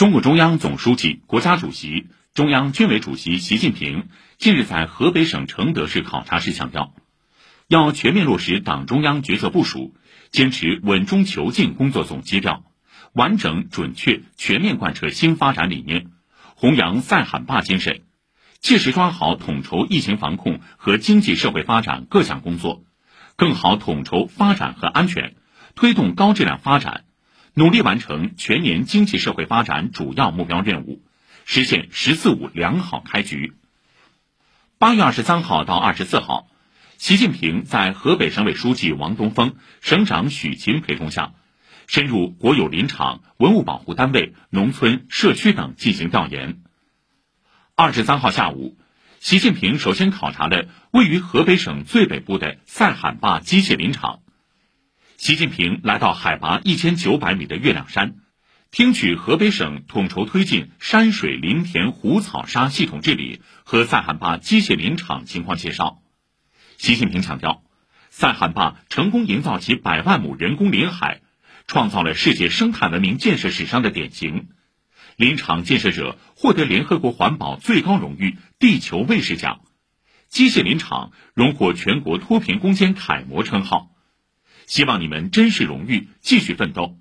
中共中央总书记、国家主席、中央军委主席习近平近日在河北省承德市考察时强调，要全面落实党中央决策部署，坚持稳中求进工作总基调，完整、准确、全面贯彻新发展理念，弘扬赛喊坝精神，切实抓好统筹疫情防控和经济社会发展各项工作，更好统筹发展和安全，推动高质量发展。努力完成全年经济社会发展主要目标任务，实现“十四五”良好开局。八月二十三号到二十四号，习近平在河北省委书记王东峰、省长许勤陪同下，深入国有林场、文物保护单位、农村、社区等进行调研。二十三号下午，习近平首先考察了位于河北省最北部的塞罕坝机械林场。习近平来到海拔一千九百米的月亮山，听取河北省统筹推进山水林田湖草沙系统治理和塞罕坝机械林场情况介绍。习近平强调，塞罕坝成功营造起百万亩人工林海，创造了世界生态文明建设史上的典型。林场建设者获得联合国环保最高荣誉“地球卫士奖”，机械林场荣获全国脱贫攻坚楷模称号。希望你们珍视荣誉，继续奋斗。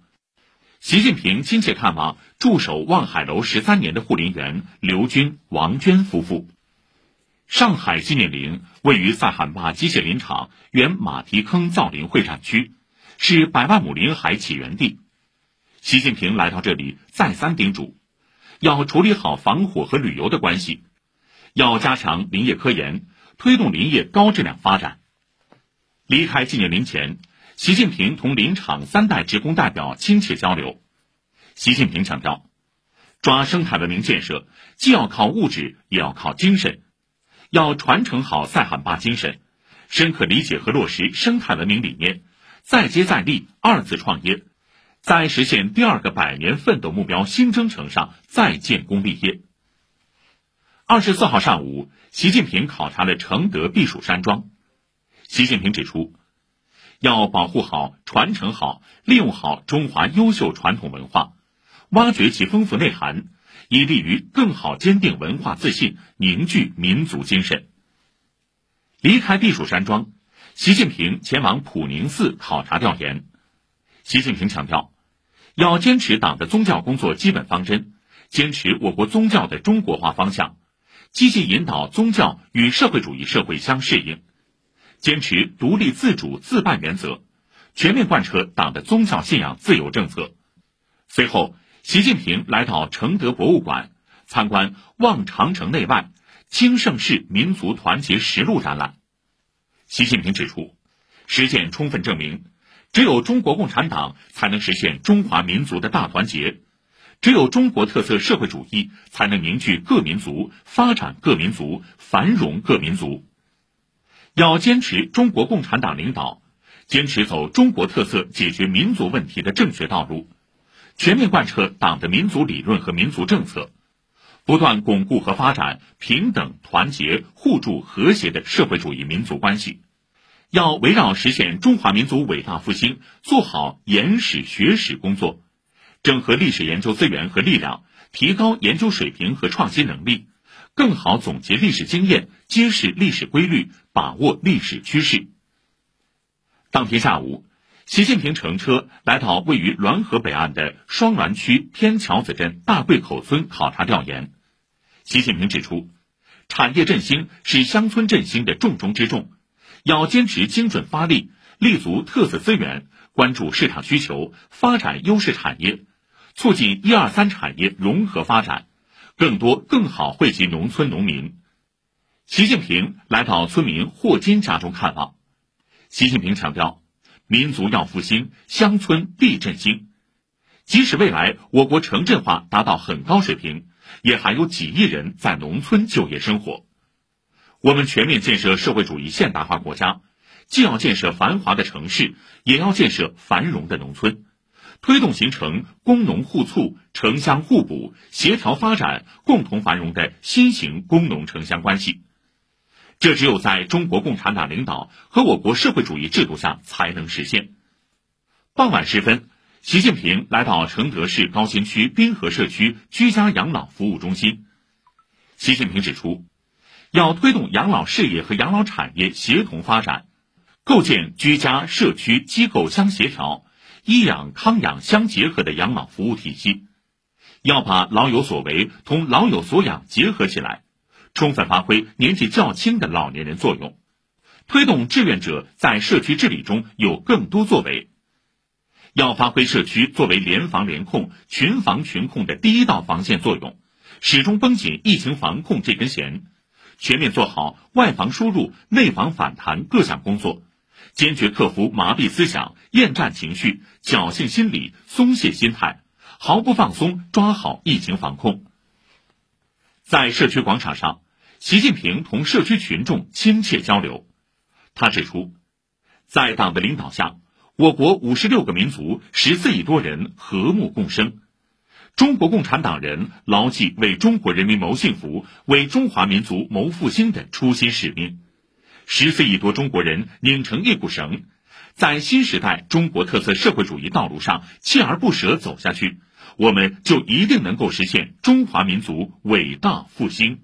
习近平亲切看望驻守望海楼十三年的护林员刘军、王娟夫妇。上海纪念林位于塞罕坝机械林场原马蹄坑造林会展区，是百万亩林海起源地。习近平来到这里，再三叮嘱，要处理好防火和旅游的关系，要加强林业科研，推动林业高质量发展。离开纪念林前。习近平同林场三代职工代表亲切交流。习近平强调，抓生态文明建设，既要靠物质，也要靠精神，要传承好赛罕坝精神，深刻理解和落实生态文明理念，再接再厉，二次创业，在实现第二个百年奋斗目标新征程上再建功立业。二十四号上午，习近平考察了承德避暑山庄。习近平指出。要保护好、传承好、利用好中华优秀传统文化，挖掘其丰富内涵，以利于更好坚定文化自信、凝聚民族精神。离开避暑山庄，习近平前往普宁寺考察调研。习近平强调，要坚持党的宗教工作基本方针，坚持我国宗教的中国化方向，积极引导宗教与社会主义社会相适应。坚持独立自主自办原则，全面贯彻党的宗教信仰自由政策。随后，习近平来到承德博物馆，参观“望长城内外，兴盛世民族团结实录”展览。习近平指出，实践充分证明，只有中国共产党才能实现中华民族的大团结，只有中国特色社会主义才能凝聚各民族、发展各民族、繁荣各民族。要坚持中国共产党领导，坚持走中国特色解决民族问题的正确道路，全面贯彻党的民族理论和民族政策，不断巩固和发展平等、团结、互助、和谐的社会主义民族关系。要围绕实现中华民族伟大复兴，做好研史学史工作，整合历史研究资源和力量，提高研究水平和创新能力。更好总结历史经验，揭示历史规律，把握历史趋势。当天下午，习近平乘车来到位于滦河北岸的双滦区天桥子镇大贵口村考察调研。习近平指出，产业振兴是乡村振兴的重中之重，要坚持精准发力，立足特色资源，关注市场需求，发展优势产业，促进一二三产业融合发展。更多更好惠及农村农民。习近平来到村民霍金家中看望。习近平强调，民族要复兴，乡村必振兴。即使未来我国城镇化达到很高水平，也还有几亿人在农村就业生活。我们全面建设社会主义现代化国家，既要建设繁华的城市，也要建设繁荣的农村。推动形成工农互促、城乡互补、协调发展、共同繁荣的新型工农城乡关系，这只有在中国共产党领导和我国社会主义制度下才能实现。傍晚时分，习近平来到承德市高新区滨河社区居家养老服务中心。习近平指出，要推动养老事业和养老产业协同发展，构建居家、社区、机构相协调、医养康养相结合的养老服务体系。要把老有所为同老有所养结合起来，充分发挥年纪较轻的老年人作用，推动志愿者在社区治理中有更多作为。要发挥社区作为联防联控、群防群控的第一道防线作用，始终绷紧疫情防控这根弦，全面做好外防输入、内防反弹各项工作，坚决克服麻痹思想、厌战情绪、侥幸心理、松懈心态，毫不放松抓好疫情防控。在社区广场上，习近平同社区群众亲切交流，他指出，在党的领导下。我国五十六个民族、十四亿多人和睦共生，中国共产党人牢记为中国人民谋幸福、为中华民族谋复兴的初心使命，十四亿多中国人拧成一股绳，在新时代中国特色社会主义道路上锲而不舍走下去，我们就一定能够实现中华民族伟大复兴。